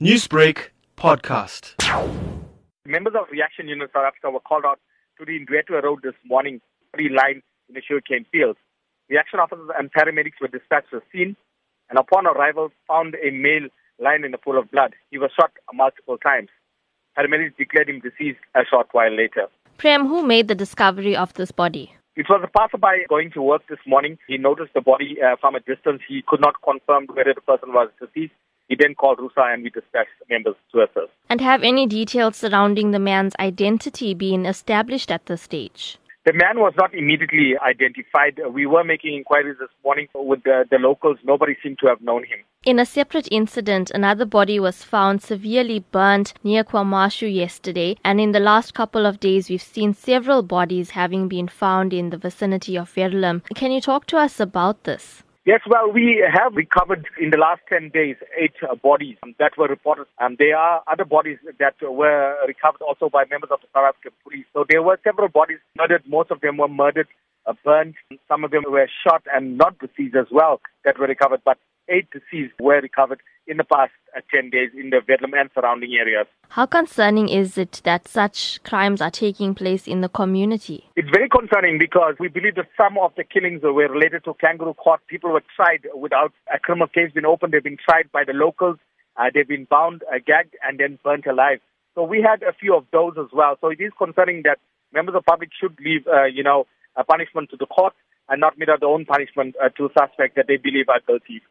Newsbreak podcast. Members of Reaction Unit South Africa were called out to the Ndwedwe Road this morning, three line in the sugarcane fields. Reaction officers and paramedics were dispatched to the scene and upon arrival found a male lying in a pool of blood. He was shot multiple times. Paramedics declared him deceased a short while later. Prem, who made the discovery of this body? It was a passerby going to work this morning. He noticed the body uh, from a distance. He could not confirm whether the person was deceased. He then called RUSA and we dispatched members to assist. And have any details surrounding the man's identity been established at this stage? The man was not immediately identified. We were making inquiries this morning with the, the locals. Nobody seemed to have known him. In a separate incident, another body was found severely burnt near KwaMashu yesterday, and in the last couple of days, we've seen several bodies having been found in the vicinity of Verulam. Can you talk to us about this? Yes, well, we have recovered in the last 10 days eight uh, bodies that were reported. And there are other bodies that were recovered also by members of the South African police. So there were several bodies murdered. Most of them were murdered, uh, burned. Some of them were shot and not deceased as well that were recovered. But eight deceased were recovered in the past uh, 10 days in the Verulam and surrounding areas. How concerning is it that such crimes are taking place in the community? It's very concerning because we believe that some of the killings were related to kangaroo court. People were tried without a criminal case being opened. They've been tried by the locals. Uh, they've been bound, uh, gagged, and then burnt alive. So we had a few of those as well. So it is concerning that members of the public should leave, uh, you know, a punishment to the court and not mete out their own punishment uh, to suspects that they believe are guilty.